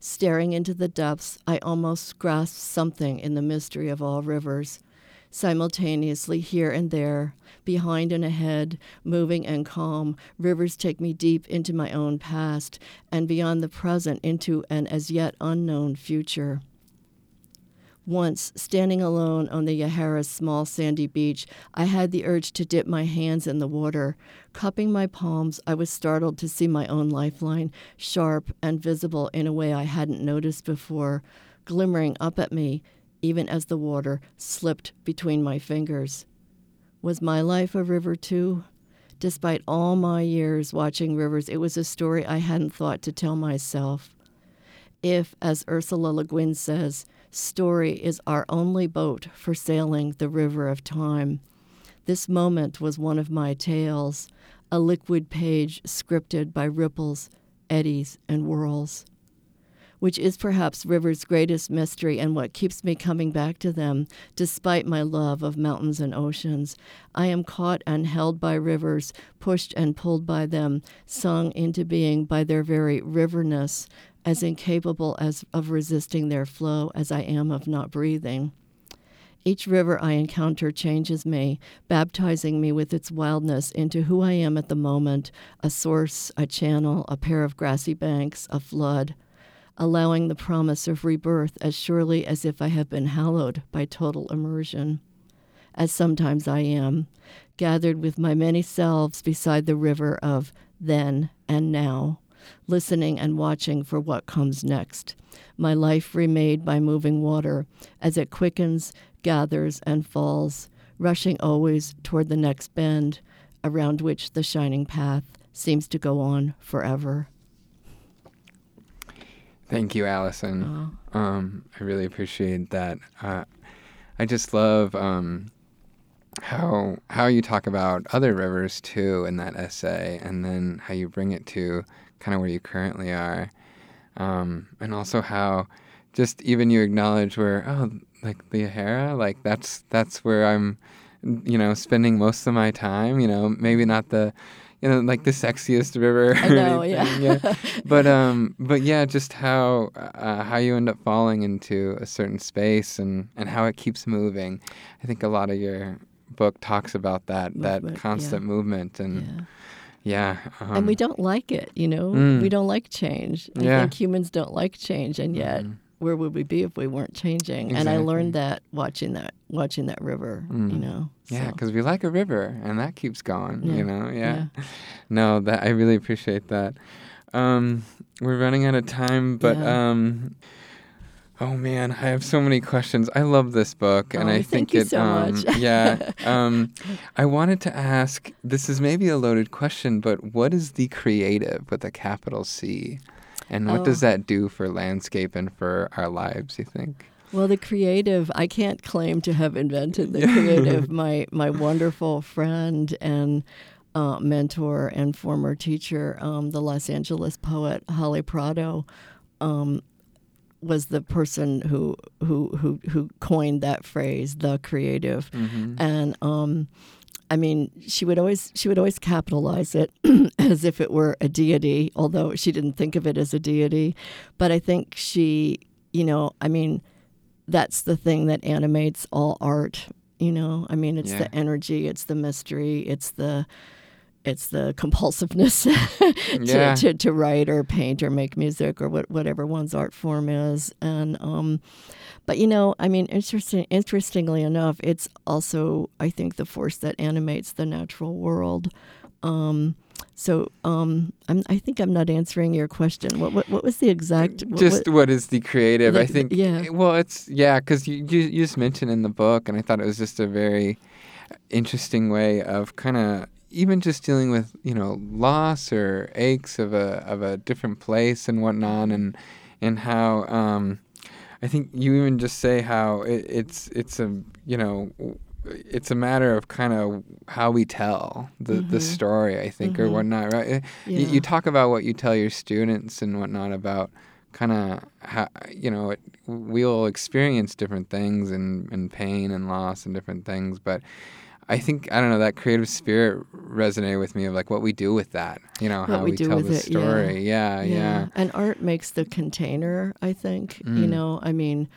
Staring into the depths, I almost grasp something in the mystery of all rivers simultaneously here and there, behind and ahead, moving and calm. Rivers take me deep into my own past and beyond the present into an as yet unknown future. Once, standing alone on the Yahara's small sandy beach, I had the urge to dip my hands in the water. Cupping my palms, I was startled to see my own lifeline, sharp and visible in a way I hadn't noticed before, glimmering up at me even as the water slipped between my fingers. Was my life a river too? Despite all my years watching rivers, it was a story I hadn't thought to tell myself. If, as Ursula Le Guin says, story is our only boat for sailing the river of time, this moment was one of my tales, a liquid page scripted by ripples, eddies, and whirls which is perhaps rivers' greatest mystery and what keeps me coming back to them, despite my love of mountains and oceans. I am caught and held by rivers, pushed and pulled by them, sung into being by their very riverness, as incapable as of resisting their flow as I am of not breathing. Each river I encounter changes me, baptizing me with its wildness into who I am at the moment a source, a channel, a pair of grassy banks, a flood allowing the promise of rebirth as surely as if I have been hallowed by total immersion, as sometimes I am, gathered with my many selves beside the river of then and now, listening and watching for what comes next. My life remade by moving water as it quickens, gathers, and falls, rushing always toward the next bend, around which the shining path seems to go on forever. Thank you, Alison. Oh. Um, I really appreciate that. Uh, I just love um, how how you talk about other rivers too in that essay, and then how you bring it to kind of where you currently are, um, and also how just even you acknowledge where oh like the Yahara, like that's that's where I'm, you know, spending most of my time. You know, maybe not the you know, like the sexiest river. I know, yeah. yeah. But um, but yeah, just how uh, how you end up falling into a certain space and and how it keeps moving. I think a lot of your book talks about that movement, that constant yeah. movement and. Yeah. Yeah. Um, and we don't like it, you know? Mm. We don't like change. I yeah. think humans don't like change, and yet mm where would we be if we weren't changing? Exactly. And I learned that watching that watching that river, mm. you know. Yeah, because so. we like a river, and that keeps going. Yeah. You know, yeah. yeah. No, that I really appreciate that. Um, we're running out of time, but yeah. um, oh man, I have so many questions. I love this book, and oh, I think it. So um, yeah. Um, I wanted to ask. This is maybe a loaded question, but what is the creative with a capital C? And what oh. does that do for landscape and for our lives, you think? Well, the creative, I can't claim to have invented the creative. my my wonderful friend and uh, mentor and former teacher, um, the Los Angeles poet Holly Prado, um, was the person who who who who coined that phrase, the creative, mm-hmm. and um, I mean, she would always she would always capitalize it as if it were a deity, although she didn't think of it as a deity. But I think she, you know, I mean, that's the thing that animates all art. You know, I mean, it's Yeah. the energy, it's the mystery, it's the it's the compulsiveness to, Yeah. to, to write or paint or make music or what, whatever one's art form is. And um, but you know, I mean, interesting. Interestingly enough, it's also I think the force that animates the natural world. Um, so um, I'm, I think I'm not answering your question. What what, what was the exact? What, just what- what is the creative? I think. yeah. Well, it's yeah, because you, you you just mentioned in the book, and I thought it was just a very interesting way of kind of even just dealing with you know loss or aches of a of a different place and whatnot, and and how um, I think you even just say how it, it's it's a you know it's a matter of kind of how we tell the, the Mhm. story, I think, or Mhm. whatnot, right? You, Yeah. you talk about what you tell your students and whatnot about kind of how you know it, we'll experience different things and, and pain and loss and different things, but I think I don't know that creative spirit resonated with me of like what we do with that, you know, What how we we, tell the it, yeah. story. Yeah, yeah, And art makes the container, I think. You Mm. know, I mean,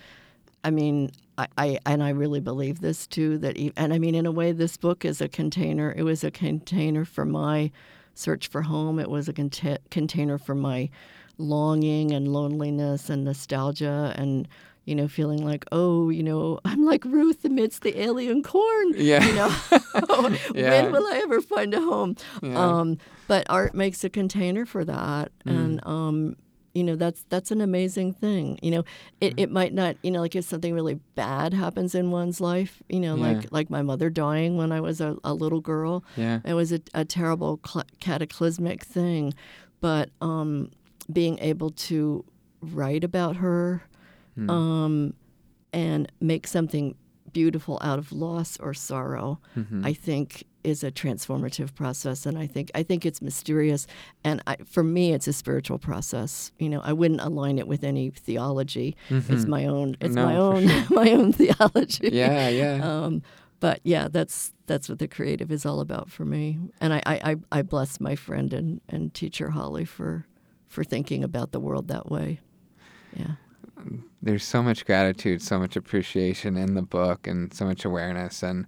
I mean, I, I and I really believe this too. That e- and I mean, in a way, this book is a container. It was a container for my search for home. It was a conta- container for my longing and loneliness and nostalgia and you know feeling like oh you know i'm like ruth amidst the alien corn Yeah. you know Yeah. when will i ever find a home? Yeah. um, but art makes a container for that. And um, you know that's that's an amazing thing you know? It, it might not you know like if something really bad happens in one's life you know Yeah. like like my mother dying when i was a, a little girl. Yeah, it was a, a terrible cl- cataclysmic thing. But um, being able to write about her Hmm. um, and make something beautiful out of loss or sorrow Mm-hmm. i think is a transformative process and i think i think it's mysterious and I, for me it's a spiritual process you know i wouldn't align it with any theology it's my own it's my Mm-hmm. No, for own my own theology yeah, yeah. um, but yeah, that's that's what the creative is all about for me. And I, I, I- I bless my friend and, and teacher Holly for for thinking about the world that way. Yeah. There's so much gratitude, so much appreciation in the book, and so much awareness. And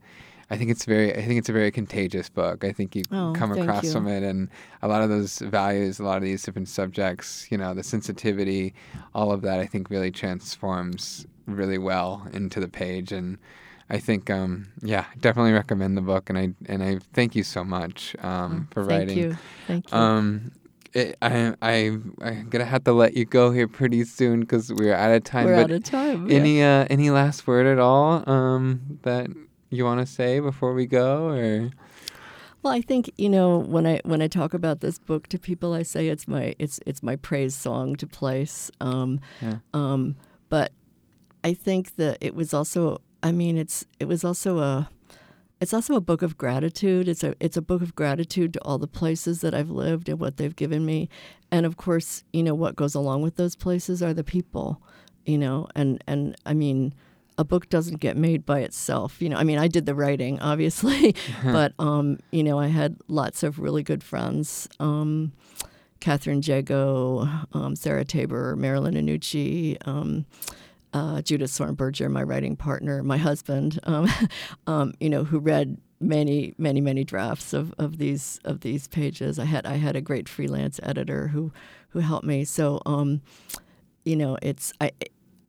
I think it's very, I think it's a very contagious book. I think you Oh, come across you. from it, and a lot of those values, a lot of these different subjects, you know, the sensitivity, all of that, I think really transforms really well into the page. And I think, um, yeah, definitely recommend the book. And I and I thank you so much um, for Oh, Thank writing. you. Thank you. Um, it, I, I, I'm gonna have to let you go here pretty soon because we're out of time. We're but out of time. yeah. any, uh, any last word at all um, that you want to say before we go? Or Well, I think you know when I when I talk about this book to people, I say it's my it's it's my praise song to place. Um, Yeah. um, but I think that it was also. I mean, it's it was also a. It's also a book of gratitude. It's a it's a book of gratitude to all the places that I've lived and what they've given me, and of course, you know what goes along with those places are the people, you know, and and I mean, a book doesn't get made by itself. You know, I mean, I did the writing, obviously, but um, you know, I had lots of really good friends. Um, Catherine Jago, um, Sarah Tabor, Marilyn Annucci, um, uh, Judith Sornberger, my writing partner, my husband, um, um, you know, who read many, many, many drafts of, of these of these pages. I had I had a great freelance editor who who helped me. So, um, you know, it's I,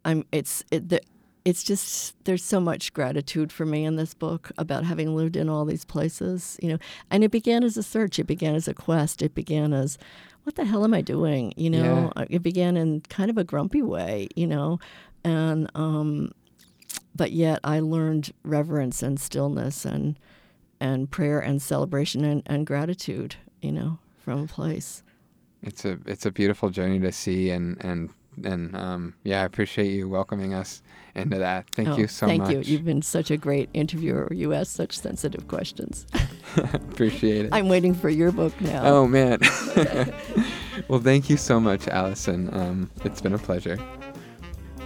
I'm it's it, the, it's just there's so much gratitude for me in this book about having lived in all these places, you know. And it began as a search. It began as a quest. It began as what the hell am I doing? You know, Uh, it began in kind of a grumpy way, you know, and um, but yet I learned reverence and stillness and and prayer and celebration and, and gratitude, you know, from a place. it's a it's a beautiful journey to see, and and and um, yeah, I appreciate you welcoming us into that. Thank Oh, you so thank much. Thank you. You've been such a great interviewer. You ask such sensitive questions. appreciate it. I'm waiting for your book now. Oh man. well, thank you so much, Alison. Um, it's been a pleasure.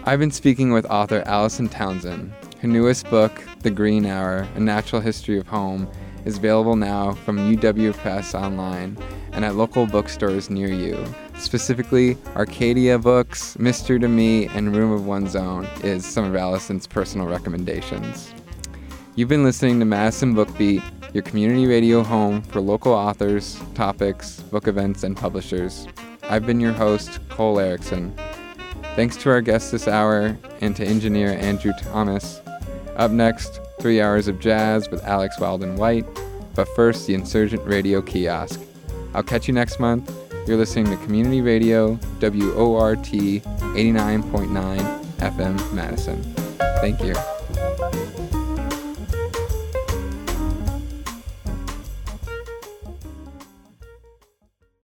I've been speaking with author Alison Townsend. Her newest book, The Green Hour: A Natural History of Home, is available now from UW Press online and at local bookstores near you. Specifically, Arcadia Books, Mystery to Me, and Room of One's Own is some of Alison's personal recommendations. You've been listening to Madison Book Beat, your community radio home for local authors, topics, book events, and publishers. I've been your host, Cole Erickson. Thanks to our guests this hour and to engineer Andrew Thomas. Up next, three hours of jazz with Alex Weldon White, but first, the Insurgent Radio Kiosk. I'll catch you next month. You're listening to Community Radio, WORT 89.9 FM Madison. Thank you.